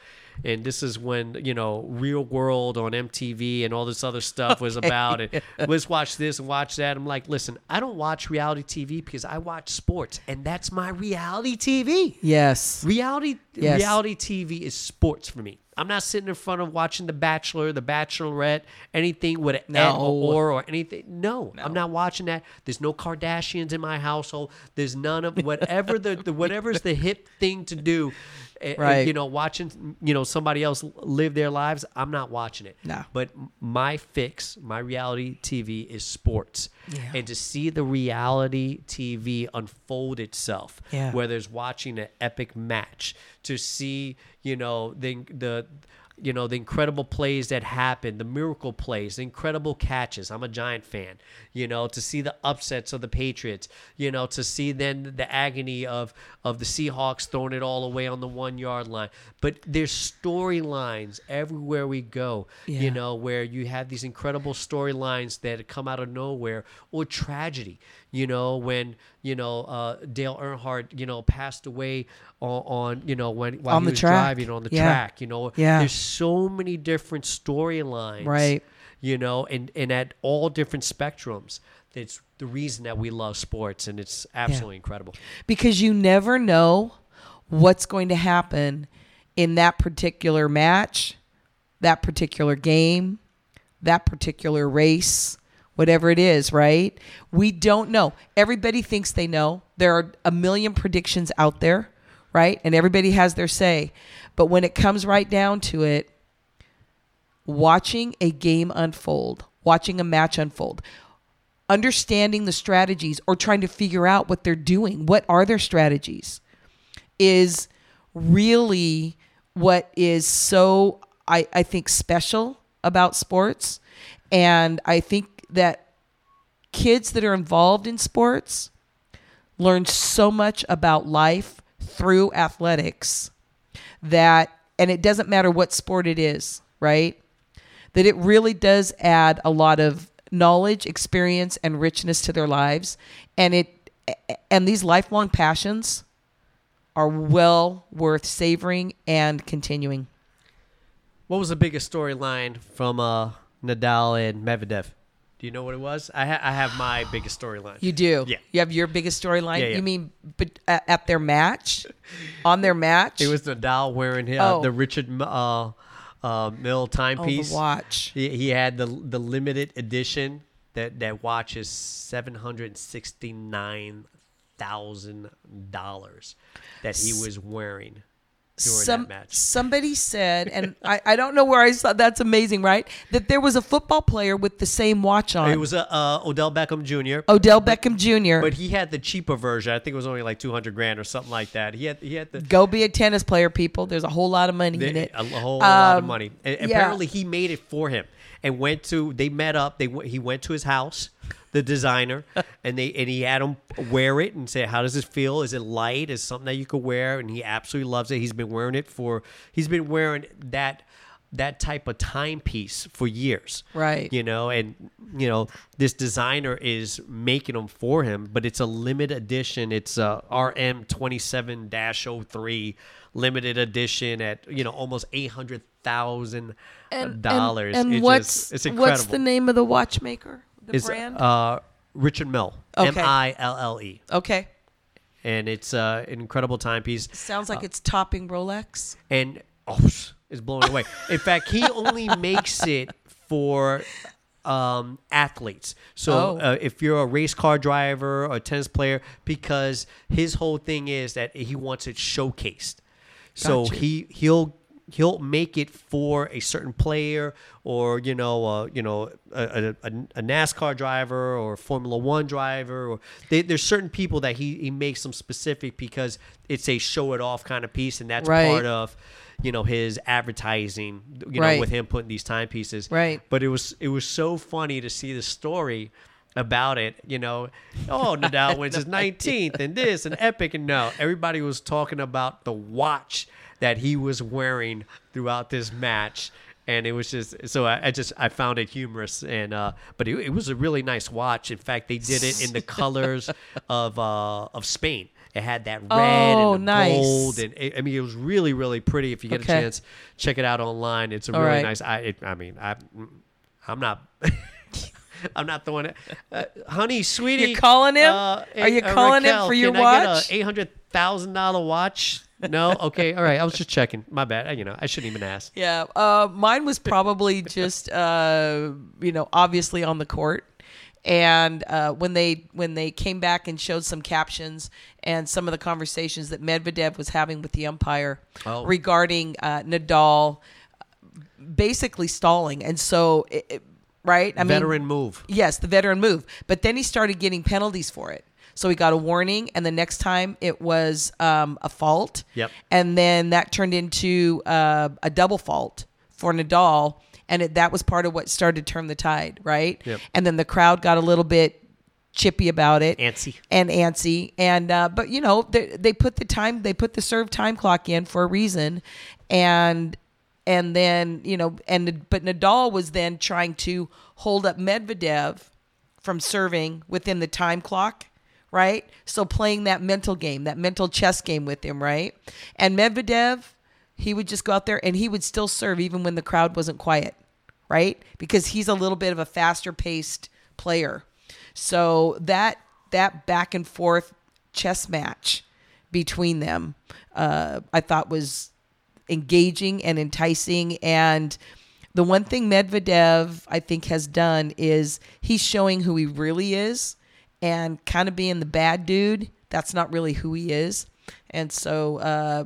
And this is when you know real world on mtv and all this other stuff was about. It let's watch this and watch that. I'm like listen i don't watch reality tv because i watch sports and that's my reality tv yes, Reality Yes. reality TV is sports for me. I'm not sitting in front of watching The Bachelor, The Bachelorette, anything with an No. Or or anything. No, I'm not watching that. There's no Kardashians in my household. There's none of whatever the, the whatever's the hip thing to do. Eh, Right. You know, watching you know somebody else live their lives. I'm not watching it. No. But my fix, my reality TV is sports. Yeah. And to see the reality TV unfold itself, Yeah. whether it's watching an epic match, to see, you know, the the you know, the incredible plays that happen, the miracle plays, the incredible catches. I'm a Giant fan. You know, to see the upsets of the Patriots, you know, to see then the agony of of the Seahawks throwing it all away on the one yard line. But there's storylines everywhere we go. Yeah. You know, where you have these incredible storylines that come out of nowhere or tragedy. You know, when you know uh, Dale Earnhardt, you know, passed away on, on you know when while On he the was track. driving on the Yeah. track. You know, Yeah. there's so many different storylines, Right. You know, and and at all different spectrums. It's the reason that we love sports, and it's absolutely incredible. because you never know what's going to happen in that particular match, that particular game, that particular race, whatever it is, right? We don't know. Everybody thinks they know. There are a million predictions out there, right? And everybody has their say. But when it comes right down to it, watching a game unfold, watching a match unfold, understanding the strategies or trying to figure out what they're doing, what are their strategies, is really what is so, I, I think, special about sports. And I think that kids that are involved in sports learn so much about life through athletics that, and it doesn't matter what sport it is, right? That it really does add a lot of knowledge, experience, and richness to their lives. And it, and these lifelong passions are well worth savoring and continuing. What was the biggest storyline from uh, Nadal and Medvedev? Do you know what it was? I, ha- I have my biggest storyline. You do. Yeah. You have your biggest storyline. Yeah, yeah. You mean but at, at their match, on their match? It was Nadal wearing uh, Oh. the Richard uh, uh, Mille oh, timepiece. the watch. He, he had the the limited edition that that watch is seven hundred sixty nine thousand dollars that he was wearing. During Some that match. somebody said, and I, I don't know where I saw. That's amazing, right? That there was a football player with the same watch on. It was a, uh, Odell Beckham Jr. Odell Beckham Jr. But he had the cheaper version. I think it was only like two hundred grand or something like that. He had he had the Go be a tennis player, people. There's a whole lot of money in it. a whole lot of Um, money. And yeah. Apparently, he made it for him and went to. They met up. They he went to his house, the designer, and they and he had him wear it and say, "How does this feel? Is it light? Is something that you could wear?" And he absolutely loves it. He's been wearing it for. He's been wearing that that type of timepiece for years. Right. You know, and you know this designer is making them for him, but it's a limited edition. It's a RM twenty seven 3 limited edition at you know almost eight hundred thousand dollars. And, and It's what's just, it's incredible. what's the name of the watchmaker? The It's, brand? uh, Richard Mille, Okay. M I L L E, okay. and it's uh, an incredible timepiece. Sounds like it's topping Rolex. and oh, is blown away. In fact, he only makes it for um, athletes. So Oh. uh, if you're a race car driver or a tennis player, because his whole thing is that he wants it showcased. So Gotcha. he he'll he'll make it for a certain player or you know uh, you know a, a, a NASCAR driver or Formula One driver or they, there's certain people that he, he makes them specific because it's a show it off kind of piece and that's Right. part of you know his advertising you Right. know with him putting these timepieces Right. but it was it was so funny to see the story about it you know oh Nadal wins his 19th and this and epic and no everybody was talking about the watch that he was wearing throughout this match and it was just so I, I just I found it humorous and uh but it, it was a really nice watch in fact they did it in the colors of uh of Spain it had that red Oh, and nice. gold and it, I mean it was really really pretty if you get Okay. a chance check it out online it's a All really right. nice I it, I mean I I'm not I'm not throwing it uh, honey sweetie You're calling him? uh, Are you uh, calling him for your watch? get a eight hundred thousand dollar watch no? Okay. All right. I was just checking. My bad. You know I shouldn't even ask. Yeah, uh, mine was probably just uh, you know obviously on the court, and uh, when they when they came back and showed some captions and some of the conversations that Medvedev was having with the umpire Oh. regarding uh, Nadal, basically stalling, and so it, it- right, I veteran mean, move. Yes, the veteran move. But then he started getting penalties for it. So he got a warning, and the next time it was um, a fault. Yep. And then that turned into uh, a double fault for Nadal, and it, that was part of what started to turn the tide, right? Yep. And then the crowd got a little bit chippy about it, Antsy. and antsy, and uh, but you know they, they put the time they put the serve time clock in for a reason, and and then you know and but Nadal was then trying to hold up Medvedev from serving within the time clock, right? So playing that mental game, that mental chess game with him, right? And Medvedev, he would just go out there and he would still serve even when the crowd wasn't quiet, right? Because he's a little bit of a faster paced player. So that that back and forth chess match between them, uh, I thought was engaging and enticing. And the one thing Medvedev, I think, has done is he's showing who he really is and kind of being the bad dude. That's not really who he is. And so, uh,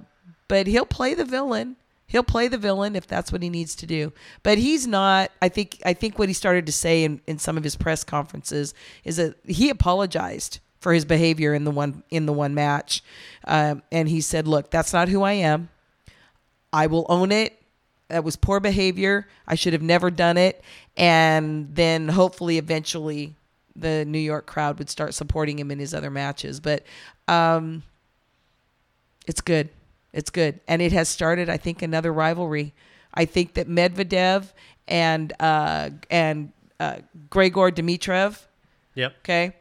but he'll play the villain. He'll play the villain if that's what he needs to do. But he's not. I think. I think what he started to say in, in some of his press conferences is that he apologized for his behavior in the one in the one match, um, and he said, "Look, that's not who I am. I will own it. That was poor behavior. I should have never done it. And then hopefully, eventually, the New York crowd would start supporting him in his other matches. But um, it's good. It's good. And it has started, I think, another rivalry. I think that Medvedev and uh, and uh, Gregor Dimitrov, yep okay,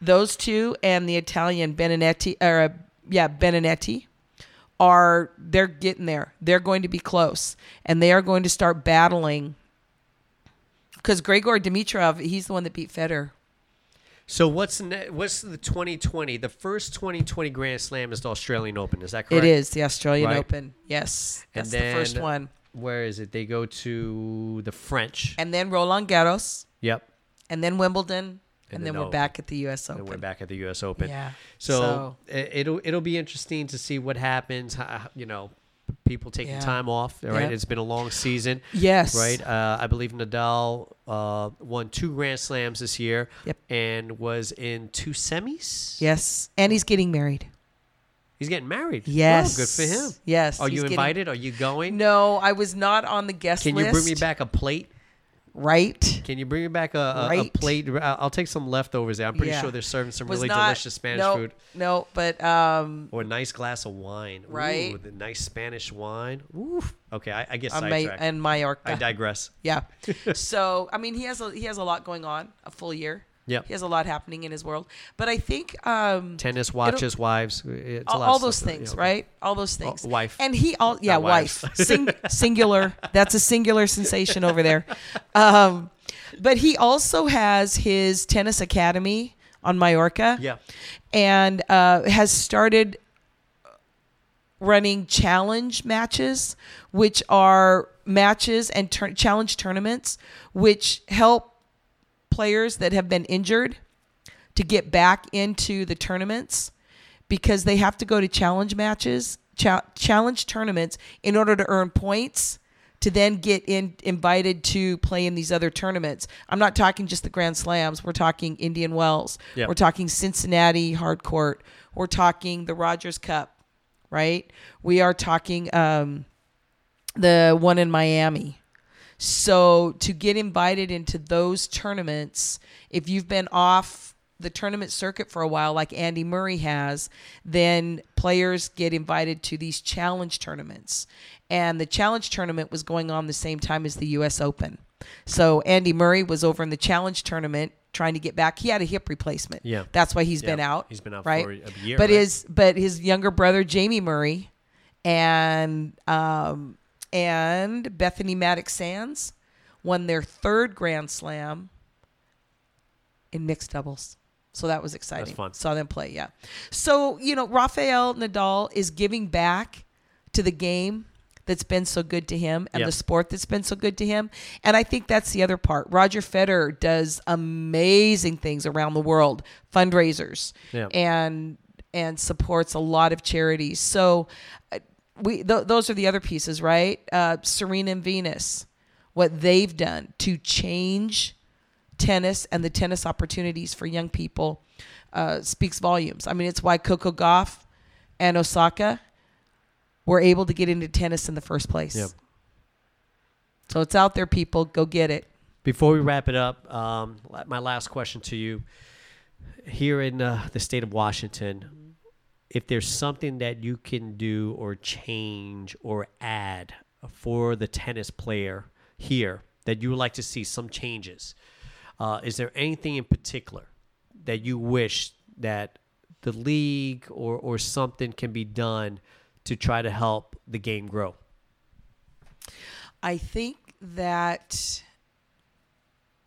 those two and the Italian Benedetti, or uh, yeah, Benedetti, are they're getting there. They're going to be close, and they are going to start battling. Because Gregor Dimitrov, he's the one that beat Federer. So what's ne- what's the 2020? The first 2020 Grand Slam is the Australian Open. Is that correct? It is the Australian Right. Open. Yes, And that's then the first one. Where is it? They go to the French. And then Roland Garros, yep. and then Wimbledon, and, And then then we're back at the U.S. Open. And we're back at the U.S. Open. Yeah. So, So- it'll it'll be interesting to see what happens. How, you know, people taking Yeah. time off. Right, Yep. it's been a long season. Yes. Right. Uh, I believe Nadal uh, won two Grand Slams this year. Yep. And was in two semis. Yes. And he's getting married. He's getting married. Yes. Oh, good for him. Yes. Are you getting- invited? Are you going? No, I was not on the guest list. Can list. you bring me back a plate? Right. Can you bring me back a, a, a plate? I'll take some leftovers there. I'm pretty Yeah. sure they're serving some Was really not- delicious Spanish no, food. No, but um, Or a nice glass of wine. Right. Ooh, the nice Spanish wine. Ooh. Okay, I, I on Ma- sidetracked. and Mallorca. I digress. Yeah. so I mean, he has a he has a lot going on. A full year. Yep. He has a lot happening in his world. But I think um, Tennis watches, wives. All, all those things, Yeah, right? All those things. wife. And he all yeah, wife. Sing, singular. That's a singular sensation over there. Um, but he also has his tennis academy on Mallorca. Yeah. And uh, has started running challenge matches, which are matches and tur- challenge tournaments, which help players that have been injured to get back into the tournaments because they have to go to challenge matches, cha- challenge tournaments in order to earn points to then get in invited to play in these other tournaments. I'm not talking just the Grand Slams. We're talking Indian Wells. Yep. We're talking Cincinnati Hard Court. We're talking the Rogers Cup, right? We are talking um, the one in Miami. So to get invited into those tournaments, if you've been off the tournament circuit for a while, like Andy Murray has, then players get invited to these challenge tournaments. And the challenge tournament was going on the same time as the U.S. Open. So Andy Murray was over in the challenge tournament trying to get back. He had a hip replacement. Yeah. That's why he's been out. He's been out right? for a year, But right? his but his younger brother Jamie Murray and um and Bethanie Mattek-Sands won their third Grand Slam in mixed doubles. So that was exciting. fun. Saw them play, yeah. So, you know, Rafael Nadal is giving back to the game that's been so good to him and Yep. the sport that's been so good to him. And I think that's the other part. Roger Federer does amazing things around the world, fundraisers, Yeah. and and supports a lot of charities. So uh, we th- those are the other pieces, right? Uh, Serena and Venus, what they've done to change tennis and the tennis opportunities for young people uh, speaks volumes. I mean, it's why Coco Gauff and Osaka were able to get into tennis in the first place. Yep. So it's out there, people. Go get it. Before we wrap it up, um, my last question to you: Here in uh, the state of Washington, if there's something that you can do or change or add for the tennis player here that you would like to see some changes, uh, is there anything in particular that you wish that the league or or something can be done to try to help the game grow? I think that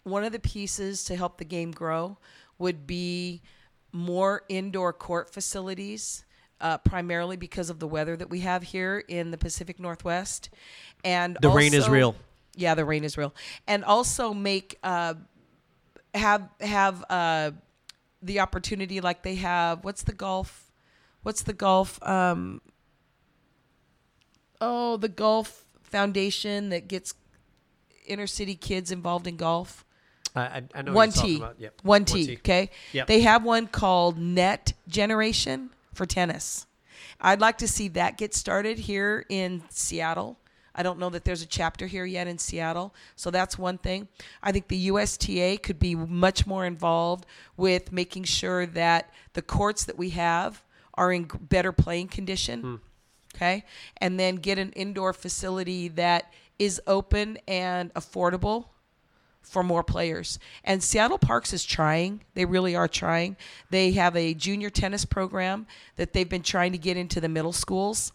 one of the pieces to help the game grow would be more indoor court facilities, uh, primarily because of the weather that we have here in the Pacific Northwest. And The rain is real. Yeah, the rain is real, and also make uh, have have uh, the opportunity like they have. What's the golf? What's the golf? Um, oh, the golf foundation that gets inner city kids involved in golf. I, I, know One you're talking T. about. Yep. One T. Okay. Yep. They have one called Net Generation for tennis. I'd like to see that get started here in Seattle. I don't know that there's a chapter here yet in Seattle. So that's one thing. I think the USTA could be much more involved with making sure that the courts that we have are in better playing condition. Hmm. Okay. And then get an indoor facility that is open and affordable for more players. And Seattle Parks is trying. They really are trying. They have a junior tennis program that they've been trying to get into the middle schools.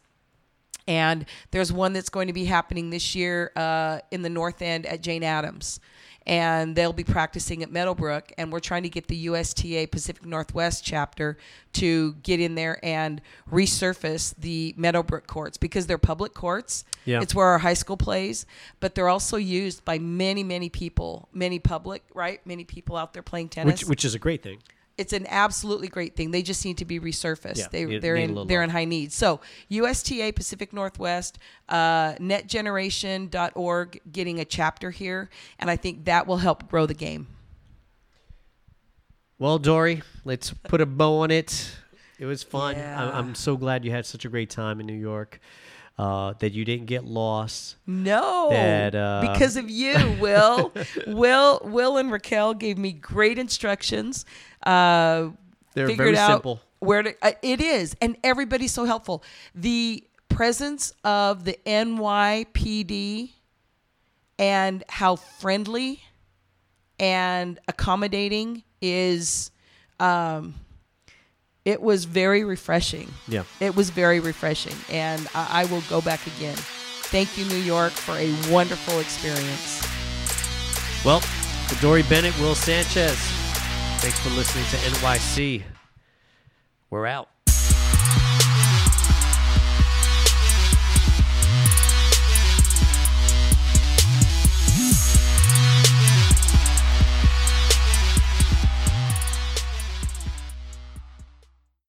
And there's one that's going to be happening this year uh, in the North End at Jane Addams. And they'll be practicing at Meadowbrook. And we're trying to get the USTA Pacific Northwest chapter to get in there and resurface the Meadowbrook courts because they're public courts. Yeah. It's where our high school plays, but they're also used by many, many people, many public, right? Many people out there playing tennis. which which is a great thing. It's an absolutely great thing. They just need to be resurfaced. Yeah, they, need- they're need in they're in high need. So USTA Pacific Northwest, uh, netgeneration.org getting a chapter here, and I think that will help grow the game. Well, Dori, let's put a bow on it. It was fun. Yeah. I'm, so glad you had such a great time in New York. Uh, that you didn't get lost. No, That, uh, because of you, Will. Will, Will, and Raquel gave me great instructions. Uh, They're figured very out simple. Where to, uh, it is, and everybody's so helpful. The presence of the NYPD and how friendly and accommodating is. Um, it was very refreshing. Yeah. It was very refreshing, and I, I will go back again. Thank you, New York, for a wonderful experience. Well, for Dori Bennett, Will Sanchez, thanks for listening to NYSEA. We're out.